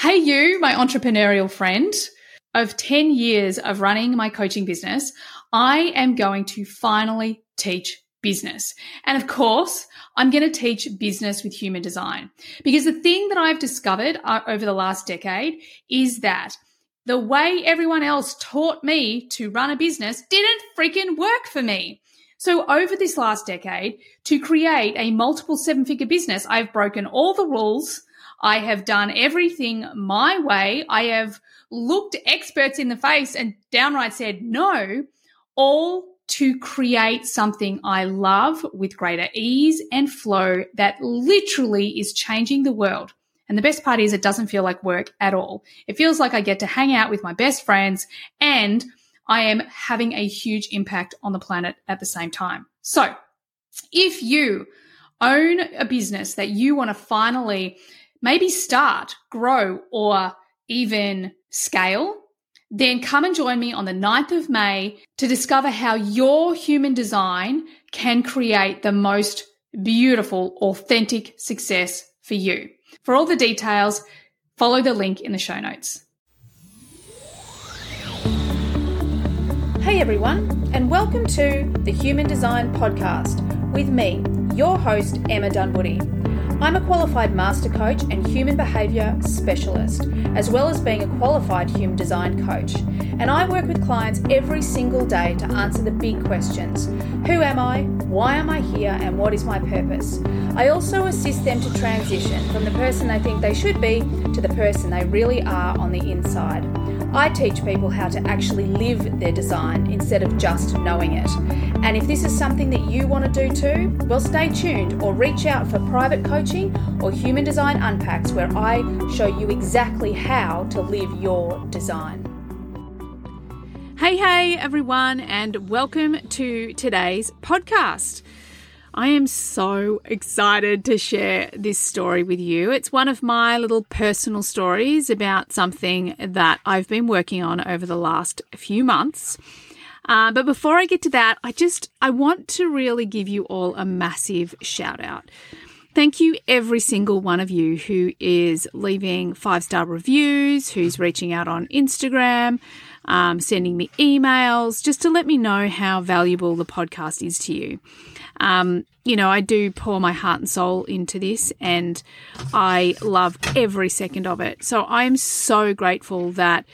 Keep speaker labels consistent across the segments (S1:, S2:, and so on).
S1: Hey, you, my entrepreneurial friend. Of 10 years of running my coaching business, I am going to finally teach business. And of course, I'm going to teach business with human design because the thing that I've discovered uh, over the last decade is that the way everyone else taught me to run a business didn't freaking work for me. So over this last decade, to create a multiple seven figure business, I've broken all the rules. I have done everything my way. I have looked experts in the face and downright said no, all to create something I love with greater ease and flow that literally is changing the world. And the best part is it doesn't feel like work at all. It feels like I get to hang out with my best friends and I am having a huge impact on the planet at the same time. So if you own a business that you want to finally maybe start, grow, or even scale, then come and join me on the 9th of May to discover how your human design can create the most beautiful, authentic success for you. For all the details, follow the link in the show notes. Hey everyone, and welcome to the Human Design Podcast with me, your host, Emma Dunwoody. I'm a qualified master coach and human behaviour specialist, as well as being a qualified human design coach. And I work with clients every single day to answer the big questions Who am I? Why am I here? And what is my purpose? I also assist them to transition from the person they think they should be to the person they really are on the inside. I teach people how to actually live their design instead of just knowing it. And if this is something that you want to do too, well, stay tuned or reach out for private coaching or Human Design Unpacks, where I show you exactly how to live your design. Hey, hey, everyone, and welcome to today's podcast. I am so excited to share this story with you. It's one of my little personal stories about something that I've been working on over the last few months. Uh, but before I get to that, I just I want to really give you all a massive shout out. Thank you, every single one of you who is leaving five star reviews, who's reaching out on Instagram, um, sending me emails, just to let me know how valuable the podcast is to you. Um, you know, I do pour my heart and soul into this and I love every second of it. So I'm so grateful that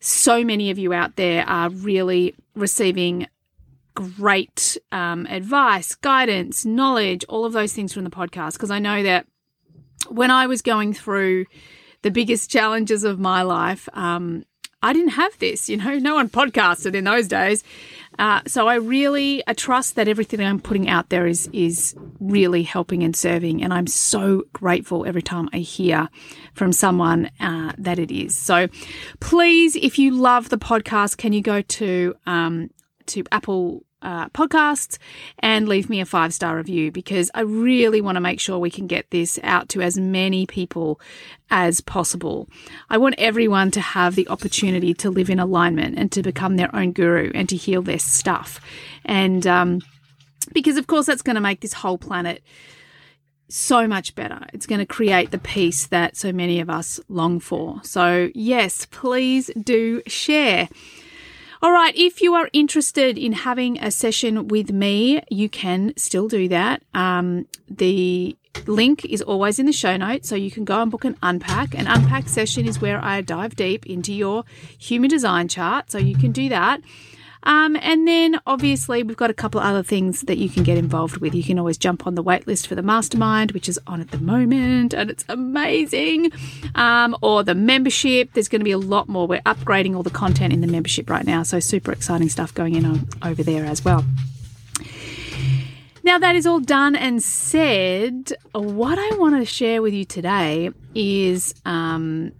S1: so many of you out there are really receiving great um, advice, guidance, knowledge, all of those things from the podcast. Because I know that when I was going through the biggest challenges of my life, um, I didn't have this. You know, no one podcasted in those days. Uh, so I really I trust that everything I'm putting out there is is really helping and serving, and I'm so grateful every time I hear from someone uh, that it is. So please, if you love the podcast, can you go to um, to Apple uh, podcasts and leave me a five star review because I really want to make sure we can get this out to as many people as possible. I want everyone to have the opportunity to live in alignment and to become their own guru and to heal their stuff. And um, because, of course, that's going to make this whole planet so much better. It's going to create the peace that so many of us long for. So, yes, please do share. All right, if you are interested in having a session with me, you can still do that. Um, the link is always in the show notes, so you can go and book an unpack. An unpack session is where I dive deep into your human design chart, so you can do that. Um, and then obviously we've got a couple other things that you can get involved with. You can always jump on the waitlist for the mastermind, which is on at the moment, and it's amazing. Um, or the membership. There's going to be a lot more. We're upgrading all the content in the membership right now, so super exciting stuff going in on, over there as well. Now, that is all done and said, what I want to share with you today is um,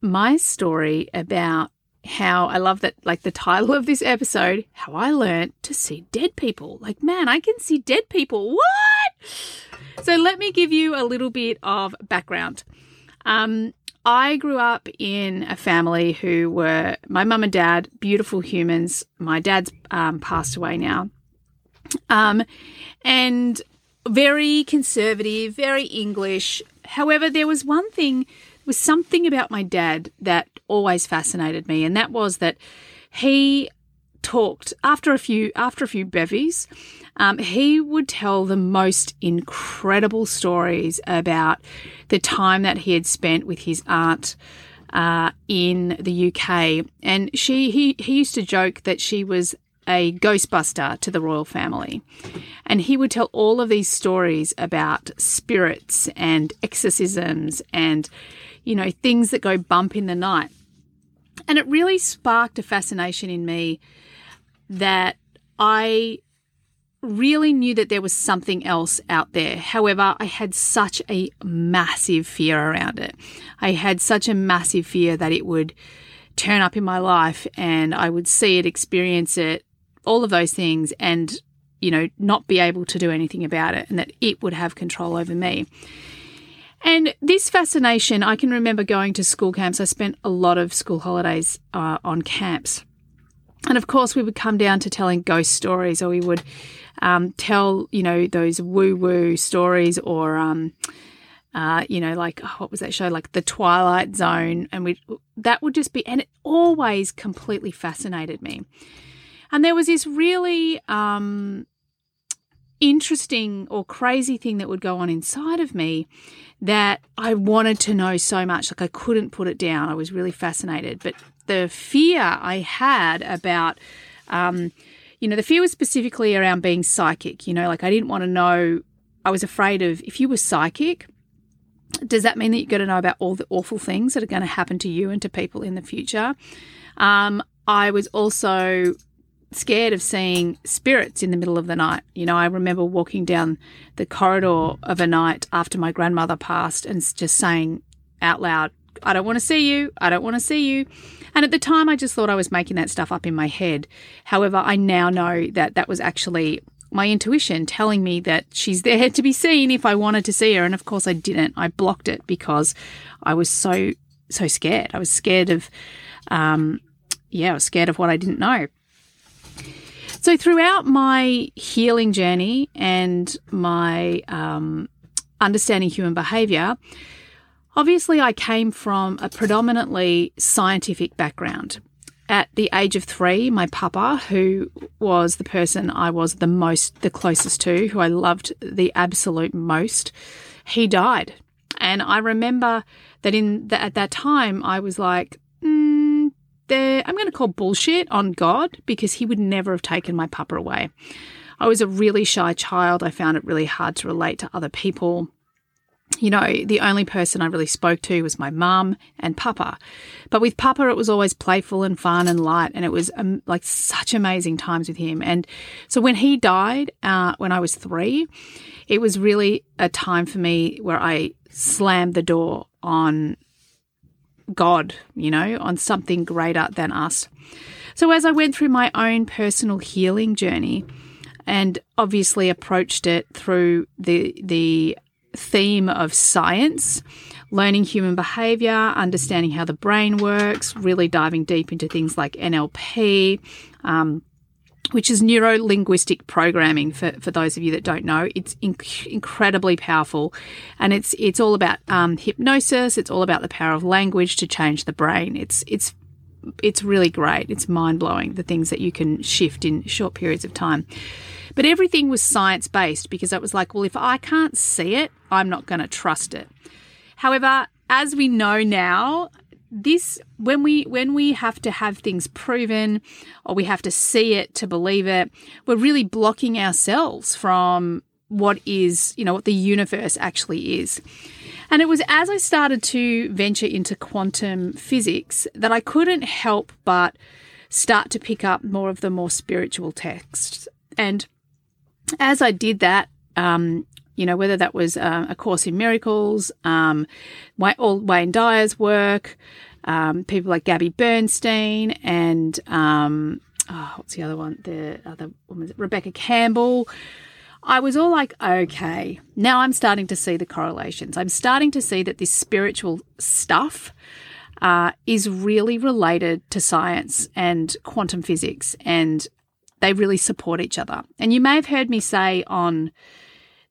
S1: my story about how I love that, like the title of this episode, How I Learned to See Dead People. Like, man, I can see dead people. What? So, let me give you a little bit of background. Um, I grew up in a family who were my mum and dad, beautiful humans. My dad's um, passed away now. Um, and very conservative, very English. However, there was one thing was something about my dad that always fascinated me, and that was that he talked after a few after a few bevies. Um, he would tell the most incredible stories about the time that he had spent with his aunt uh, in the UK, and she he he used to joke that she was a ghostbuster to the royal family. And he would tell all of these stories about spirits and exorcisms and, you know, things that go bump in the night. And it really sparked a fascination in me that I really knew that there was something else out there. However, I had such a massive fear around it. I had such a massive fear that it would turn up in my life and I would see it, experience it, all of those things and you know not be able to do anything about it and that it would have control over me and this fascination i can remember going to school camps i spent a lot of school holidays uh, on camps and of course we would come down to telling ghost stories or we would um, tell you know those woo woo stories or um, uh, you know, like oh, what was that show? Like the Twilight Zone, and we that would just be, and it always completely fascinated me. And there was this really um, interesting or crazy thing that would go on inside of me that I wanted to know so much. Like I couldn't put it down. I was really fascinated. But the fear I had about, um, you know, the fear was specifically around being psychic. You know, like I didn't want to know, I was afraid of if you were psychic, does that mean that you're going to know about all the awful things that are going to happen to you and to people in the future? Um, I was also scared of seeing spirits in the middle of the night. You know, I remember walking down the corridor of a night after my grandmother passed and just saying out loud, I don't want to see you. I don't want to see you. And at the time, I just thought I was making that stuff up in my head. However, I now know that that was actually my intuition telling me that she's there to be seen if I wanted to see her. And of course, I didn't. I blocked it because I was so, so scared. I was scared of, um, yeah, I was scared of what I didn't know. So, throughout my healing journey and my um, understanding human behavior, obviously I came from a predominantly scientific background. At the age of three, my papa, who was the person I was the most, the closest to, who I loved the absolute most, he died. And I remember that in the, at that time, I was like, there, I'm going to call bullshit on God because he would never have taken my papa away. I was a really shy child. I found it really hard to relate to other people. You know, the only person I really spoke to was my mum and papa. But with papa, it was always playful and fun and light. And it was um, like such amazing times with him. And so when he died, uh, when I was three, it was really a time for me where I slammed the door on God, you know, on something greater than us. So as I went through my own personal healing journey and obviously approached it through the the theme of science, learning human behavior, understanding how the brain works, really diving deep into things like NLP, um, which is neuro linguistic programming for, for those of you that don't know. It's inc- incredibly powerful and it's it's all about um, hypnosis. It's all about the power of language to change the brain. It's it's it's really great. It's mind blowing the things that you can shift in short periods of time. But everything was science based because it was like, well, if I can't see it, I'm not going to trust it. However, as we know now, this when we when we have to have things proven or we have to see it to believe it we're really blocking ourselves from what is you know what the universe actually is. And it was as i started to venture into quantum physics that i couldn't help but start to pick up more of the more spiritual texts. And as i did that um, you know, whether that was uh, A Course in Miracles, um, all Wayne Dyer's work, um, people like Gabby Bernstein, and um, oh, what's the other one? The other woman, Rebecca Campbell. I was all like, okay, now I'm starting to see the correlations. I'm starting to see that this spiritual stuff uh, is really related to science and quantum physics, and they really support each other. And you may have heard me say on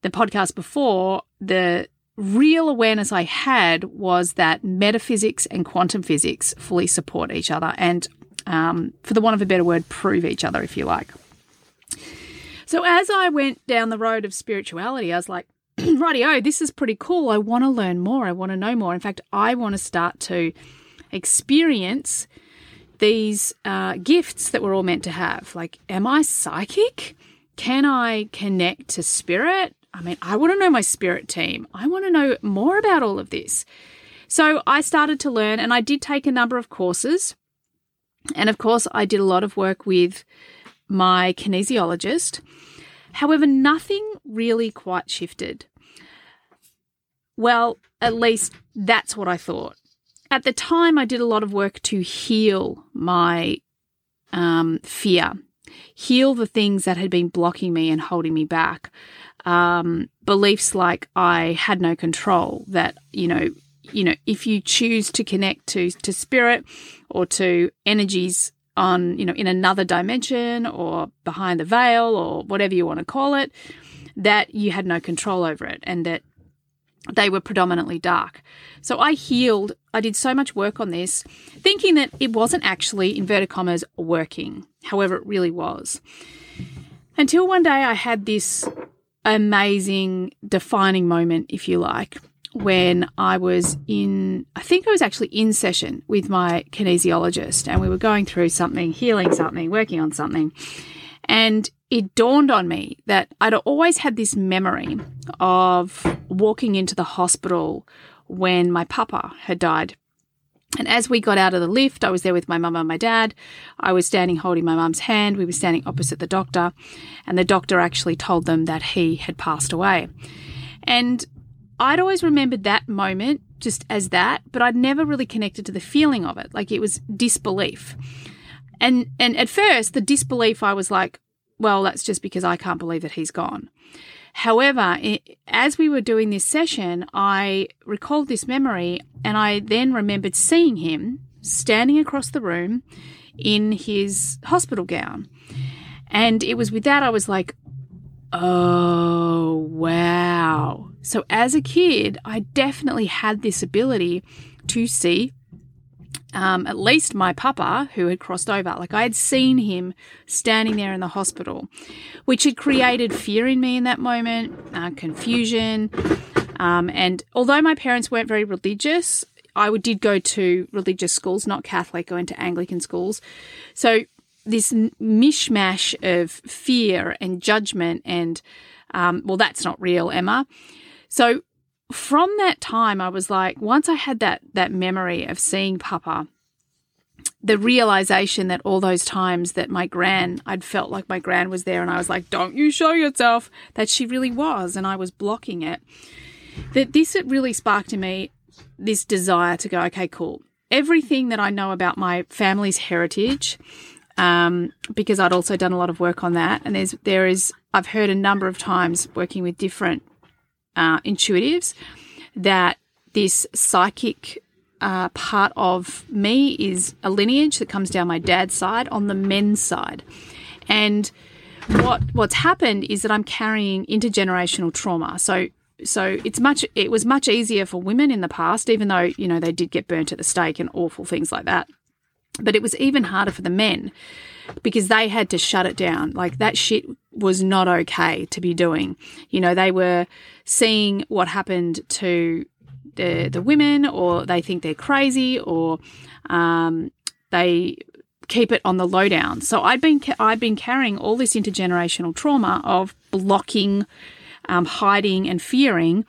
S1: the podcast before, the real awareness I had was that metaphysics and quantum physics fully support each other and, um, for the want of a better word, prove each other, if you like. So as I went down the road of spirituality, I was like, rightio, this is pretty cool. I want to learn more. I want to know more. In fact, I want to start to experience these uh, gifts that we're all meant to have. Like, am I psychic? Can I connect to spirit? I mean, I want to know my spirit team. I want to know more about all of this. So I started to learn and I did take a number of courses. And of course, I did a lot of work with my kinesiologist. However, nothing really quite shifted. Well, at least that's what I thought. At the time, I did a lot of work to heal my um, fear, heal the things that had been blocking me and holding me back um, beliefs like I had no control, that, you know, you know, if you choose to connect to, to spirit or to energies on, you know, in another dimension or behind the veil or whatever you want to call it, that you had no control over it and that they were predominantly dark. So I healed, I did so much work on this, thinking that it wasn't actually, inverted commas, working. However, it really was. Until one day I had this amazing defining moment, if you like, when I was in, I think I was actually in session with my kinesiologist and we were going through something, healing something, working on something. And it dawned on me that I'd always had this memory of walking into the hospital when my papa had died and as we got out of the lift, I was there with my mum and my dad. I was standing holding my mum's hand. We were standing opposite the doctor, and the doctor actually told them that he had passed away. And I'd always remembered that moment just as that, but I'd never really connected to the feeling of it. Like it was disbelief. And and at first, the disbelief I was like, well, that's just because I can't believe that he's gone. However, it, as we were doing this session, I recalled this memory and I then remembered seeing him standing across the room in his hospital gown. And it was with that I was like, oh, wow. So as a kid, I definitely had this ability to see um, at least my papa, who had crossed over. Like I had seen him standing there in the hospital, which had created fear in me in that moment, uh, confusion. Um, and although my parents weren't very religious, I did go to religious schools, not Catholic, went to Anglican schools. So this mishmash of fear and judgment and, um, well, that's not real, Emma. So from that time, I was like, once I had that that memory of seeing Papa, the realization that all those times that my gran, I'd felt like my gran was there, and I was like, "Don't you show yourself," that she really was, and I was blocking it. That this it really sparked in me this desire to go, okay, cool. Everything that I know about my family's heritage, um, because I'd also done a lot of work on that, and there's there is I've heard a number of times working with different uh, intuitives that this psychic uh, part of me is a lineage that comes down my dad's side on the men's side. And what what's happened is that I'm carrying intergenerational trauma. So so it's much it was much easier for women in the past, even though, you know, they did get burnt at the stake and awful things like that. But it was even harder for the men because they had to shut it down. Like that shit was not okay to be doing. You know, they were seeing what happened to the, the women, or they think they're crazy, or um, they keep it on the lowdown. So I'd been I'd been carrying all this intergenerational trauma of blocking, um, hiding, and fearing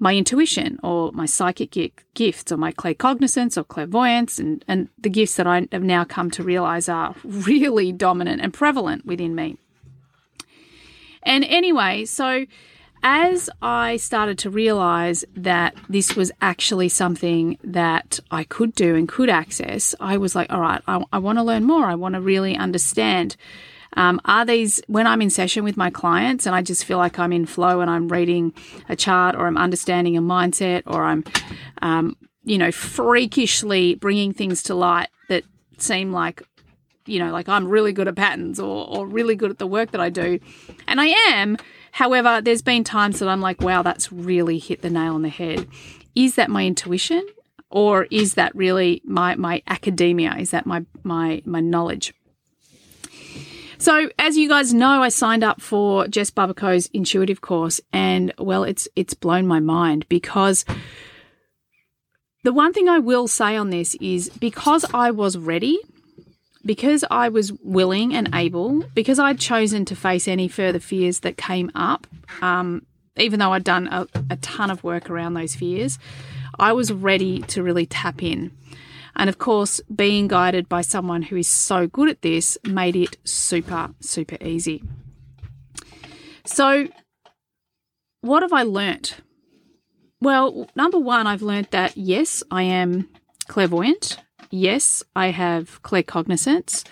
S1: my intuition or my psychic gifts or my claircognizance or clairvoyance and, and the gifts that I have now come to realize are really dominant and prevalent within me. And anyway, so as I started to realize that this was actually something that I could do and could access, I was like, all right, I, I want to learn more. I want to really understand um, are these, when I'm in session with my clients and I just feel like I'm in flow and I'm reading a chart or I'm understanding a mindset or I'm, um, you know, freakishly bringing things to light that seem like, you know, like I'm really good at patterns or, or really good at the work that I do. And I am. However, there's been times that I'm like, wow, that's really hit the nail on the head. Is that my intuition? Or is that really my, my academia? Is that my, my, my knowledge? So, as you guys know, I signed up for Jess Barbaco's intuitive course, and well, it's it's blown my mind because the one thing I will say on this is because I was ready, because I was willing and able, because I'd chosen to face any further fears that came up, um, even though I'd done a, a ton of work around those fears, I was ready to really tap in. And of course, being guided by someone who is so good at this made it super, super easy. So, what have I learnt? Well, number one, I've learnt that yes, I am clairvoyant. Yes, I have claircognizance.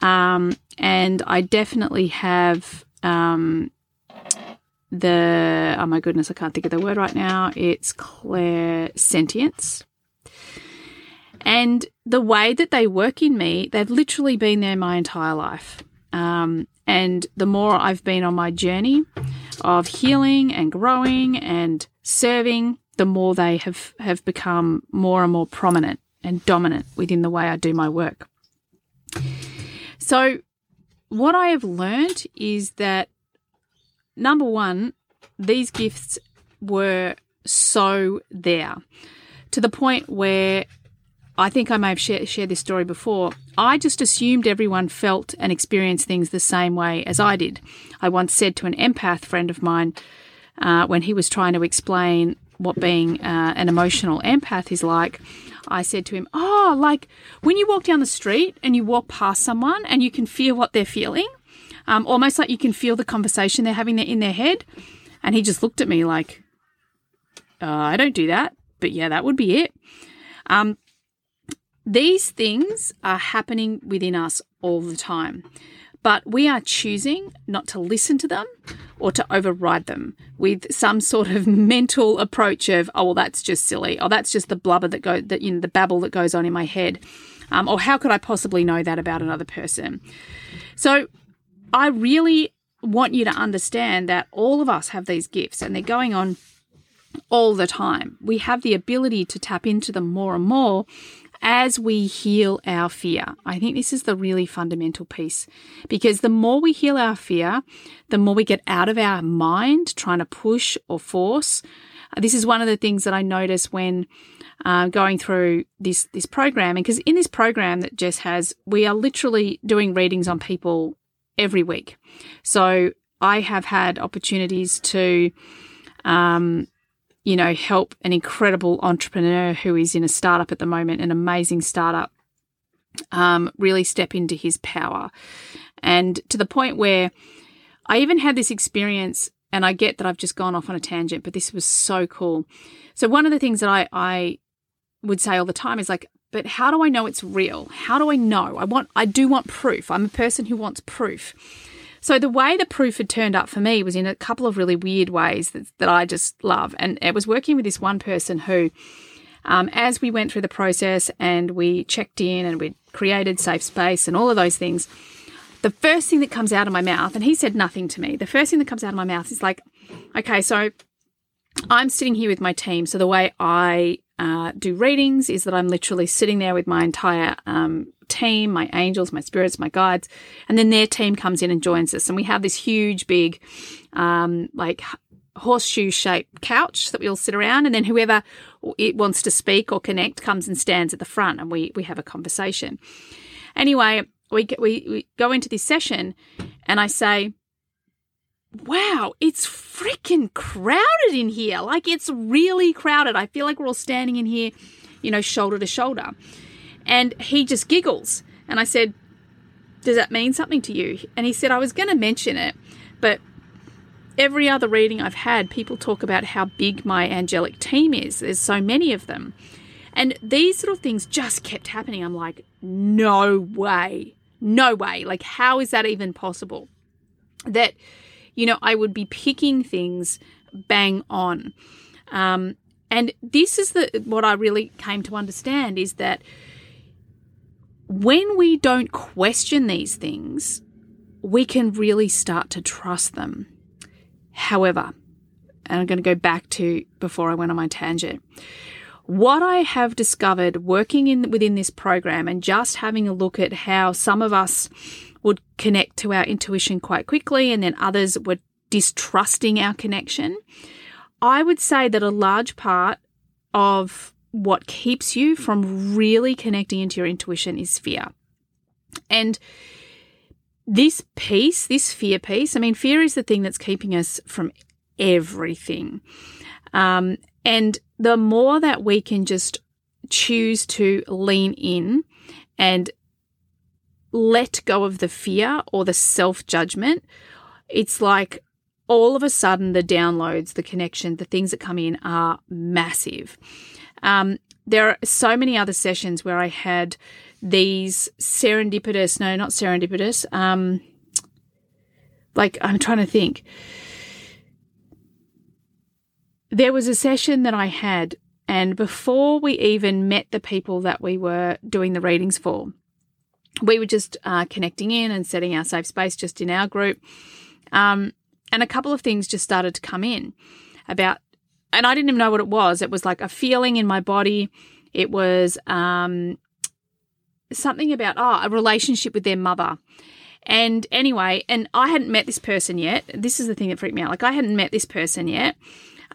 S1: Um, and I definitely have um, the, oh my goodness, I can't think of the word right now. It's clairsentience. And the way that they work in me, they've literally been there my entire life. Um, and the more I've been on my journey of healing and growing and serving, the more they have, have become more and more prominent and dominant within the way I do my work. So, what I have learned is that number one, these gifts were so there to the point where I think I may have shared, shared this story before. I just assumed everyone felt and experienced things the same way as I did. I once said to an empath friend of mine uh, when he was trying to explain what being uh, an emotional empath is like, I said to him, Oh, like when you walk down the street and you walk past someone and you can feel what they're feeling, um, almost like you can feel the conversation they're having in their head. And he just looked at me like, uh, I don't do that, but yeah, that would be it. Um, these things are happening within us all the time, but we are choosing not to listen to them or to override them with some sort of mental approach of, oh, well, that's just silly. Oh, that's just the blubber that go that you know the babble that goes on in my head. Um, or how could I possibly know that about another person? So I really want you to understand that all of us have these gifts and they're going on all the time. We have the ability to tap into them more and more as we heal our fear. I think this is the really fundamental piece because the more we heal our fear, the more we get out of our mind trying to push or force. This is one of the things that I notice when uh, going through this this program, and because in this program that Jess has, we are literally doing readings on people every week. So I have had opportunities to um, you know, help an incredible entrepreneur who is in a startup at the moment, an amazing startup, um, really step into his power. And to the point where I even had this experience, and I get that I've just gone off on a tangent, but this was so cool. So, one of the things that I, I would say all the time is like, but how do I know it's real? How do I know? I want, I do want proof. I'm a person who wants proof. So the way the proof had turned up for me was in a couple of really weird ways that, that I just love. And it was working with this one person who, um, as we went through the process and we checked in and we created safe space and all of those things, the first thing that comes out of my mouth, and he said nothing to me, the first thing that comes out of my mouth is like, okay, so I'm sitting here with my team. So the way I uh, do readings is that I'm literally sitting there with my entire um, team, my angels, my spirits, my guides, and then their team comes in and joins us. And we have this huge, big, um, like horseshoe shaped couch that we all sit around. And then whoever it wants to speak or connect comes and stands at the front and we, we have a conversation. Anyway, we, we, we go into this session and I say, wow, it's freaking crowded in here. Like it's really crowded. I feel like we're all standing in here, you know, shoulder to shoulder. And he just giggles. And I said, Does that mean something to you? And he said, I was going to mention it, but every other reading I've had, people talk about how big my angelic team is. There's so many of them. And these little things just kept happening. I'm like, no way. No way. Like, how is that even possible? That, you know, I would be picking things bang on. Um, and this is the what I really came to understand is that when we don't question these things, we can really start to trust them. However, and I'm going to go back to before I went on my tangent. What I have discovered working in within this program and just having a look at how some of us would connect to our intuition quite quickly and then others were distrusting our connection. I would say that a large part of what keeps you from really connecting into your intuition is fear. And this piece, this fear piece, I mean, fear is the thing that's keeping us from everything. Um, and the more that we can just choose to lean in and let go of the fear or the self judgment, it's like all of a sudden the downloads, the connection, the things that come in are massive. Um, there are so many other sessions where I had these serendipitous, no, not serendipitous, um, like I'm trying to think. There was a session that I had, and before we even met the people that we were doing the readings for, we were just uh, connecting in and setting our safe space just in our group. Um, and a couple of things just started to come in about, and I didn't even know what it was. It was like a feeling in my body. It was um, something about, oh, a relationship with their mother. And anyway, and I hadn't met this person yet. This is the thing that freaked me out. Like, I hadn't met this person yet.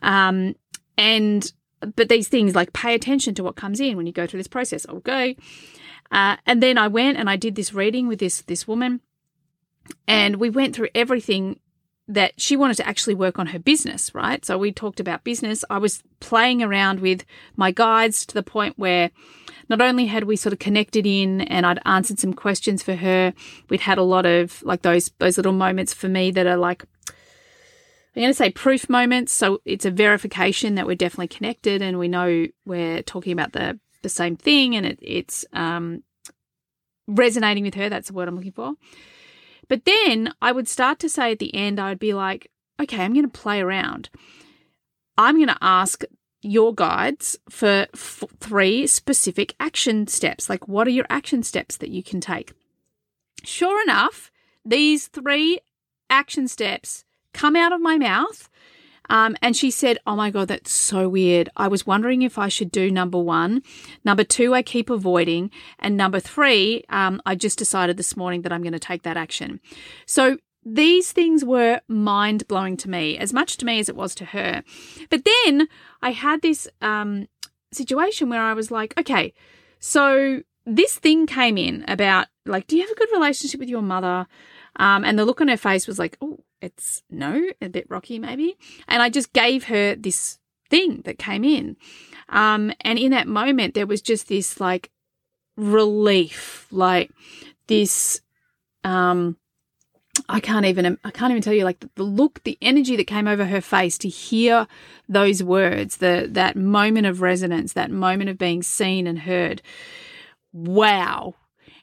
S1: Um, and, but these things like pay attention to what comes in when you go through this process. I'll. Uh, and then I went and I did this reading with this, this woman and we went through everything that she wanted to actually work on her business, right? So we talked about business. I was playing around with my guides to the point where not only had we sort of connected in and I'd answered some questions for her, we'd had a lot of like those those little moments for me that are like I'm going to say proof moments. So it's a verification that we're definitely connected and we know we're talking about the, the same thing and it, it's um, resonating with her. That's the word I'm looking for. But then I would start to say at the end, I would be like, okay, I'm going to play around. I'm going to ask your guides for f- three specific action steps. Like, what are your action steps that you can take? Sure enough, these three action steps come out of my mouth. Um, and she said, Oh my God, that's so weird. I was wondering if I should do number one. Number two, I keep avoiding. And number three, um, I just decided this morning that I'm going to take that action. So these things were mind blowing to me, as much to me as it was to her. But then I had this um, situation where I was like, okay, so this thing came in about like, do you have a good relationship with your mother? Um, and the look on her face was like, oh, it's no, a bit rocky maybe. And I just gave her this thing that came in. Um, and in that moment, there was just this like relief, like this, um, I can't even I can't even tell you like the, look, the energy that came over her face to hear those words, the that moment of resonance, that moment of being seen and heard. Wow.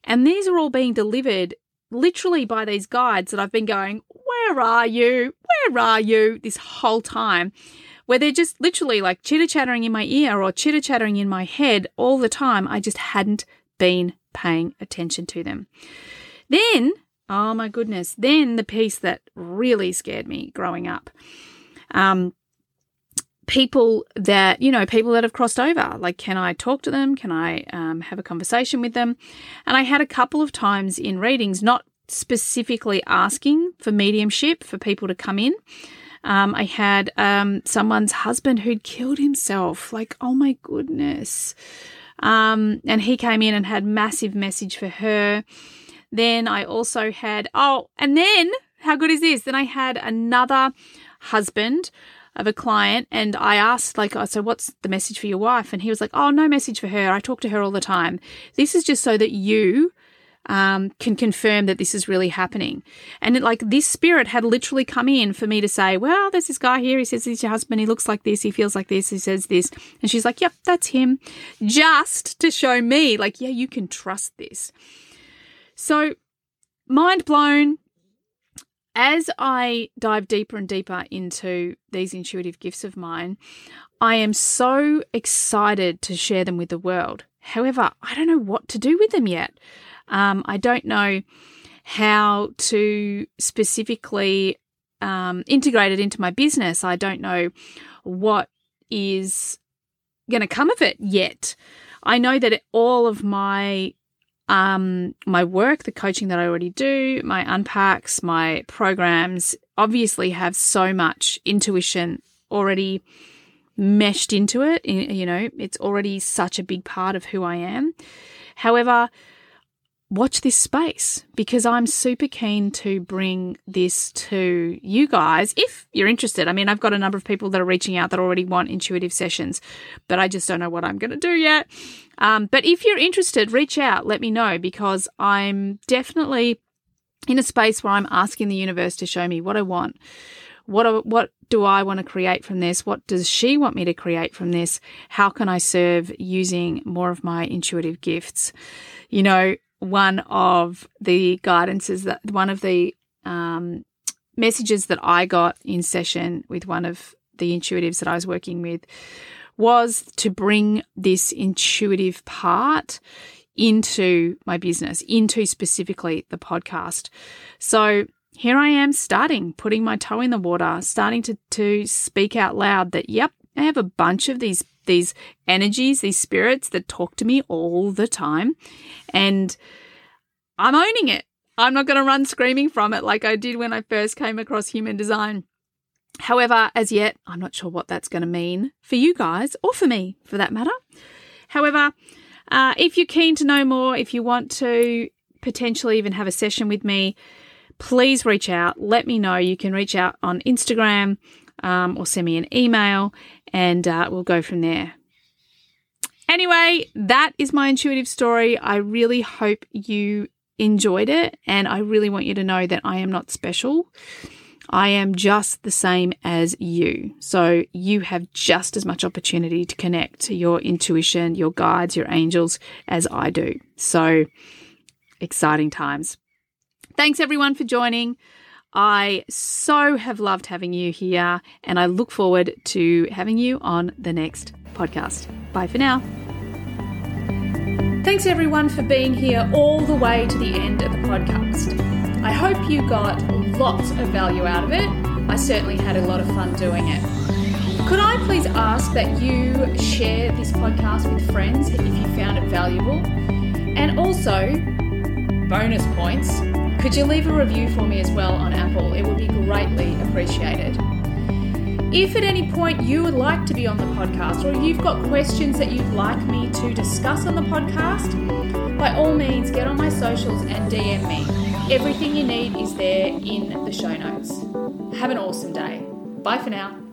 S1: And these are all being delivered literally by these guides that I've been going, Where are you? Where are you? this whole time. Where they're just literally like chitter chattering in my ear or chitter chattering in my head all the time. I just hadn't been paying attention to them. Then Oh my goodness. Then the piece that really scared me growing up. Um, people that, you know, people that have crossed over. Like, can I talk to them? Can I um, have a conversation with them? And I had a couple of times in readings, not specifically asking for mediumship for people to come in. Um, I had um, someone's husband who'd killed himself. Like, oh my goodness. Um, and he came in and had massive message for her. Then I also had, oh, and then how good is this? Then I had another husband of a client and I asked like oh, so what's the message for your wife and he was like oh no message for her I talk to her all the time this is just so that you um, can confirm that this is really happening and it, like this spirit had literally come in for me to say well there's this guy here he says he's your husband he looks like this he feels like this he says this and she's like yep that's him just to show me like yeah you can trust this so, mind blown. As I dive deeper and deeper into these intuitive gifts of mine, I am so excited to share them with the world. However, I don't know what to do with them yet. Um, I don't know how to specifically um, it into my business. I don't know what is going to come of it yet. I know that all of my um, my work, the coaching that I already do, my unpacks, my programs obviously have so much intuition already meshed into it. You know, it's already such a big part of who I am. However, watch this space because I'm super keen to bring this to you guys if you're interested. I mean, I've got a number of people that are reaching out that already want intuitive sessions, but I just don't know what I'm going to do yet. Um, but if you're interested, reach out, let me know because I'm definitely in a space where I'm asking the universe to show me what I want. What, what do I want to create from this? What does she want me to create from this? How can I serve using more of my intuitive gifts? You know, one of the guidances that one of the um, messages that I got in session with one of the intuitives that I was working with was to bring this intuitive part into my business, into specifically the podcast. So here I am starting, putting my toe in the water, starting to, to speak out loud that, yep, I have a bunch of these these energies, these spirits that talk to me all the time. And I'm owning it. I'm not going to run screaming from it like I did when I first came across human design. However, as yet, I'm not sure what that's going to mean for you guys or for me for that matter. However, uh, if you're keen to know more, if you want to potentially even have a session with me, please reach out. Let me know. You can reach out on Instagram um, or send me an email and uh, we'll go from there. Anyway, that is my intuitive story. I really hope you enjoyed it, and I really want you to know that I am not special. I am just the same as you. So you have just as much opportunity to connect to your intuition, your guides, your angels as I do. So exciting times. Thanks everyone for joining. I so have loved having you here, and I look forward to having you on the next podcast. Bye for now. Thanks everyone for being here all the way to the end of the podcast. I hope you got lots of value out of it. I certainly had a lot of fun doing it. Could I please ask that you share this podcast with friends if you found it valuable? And also, bonus points could you leave a review for me as well on Apple? It would be greatly appreciated. If at any point you would like to be on the podcast or you've got questions that you'd like me to discuss on the podcast, by all means get on my socials and DM me. Everything you need is there in the show notes. Have an awesome day. Bye for now.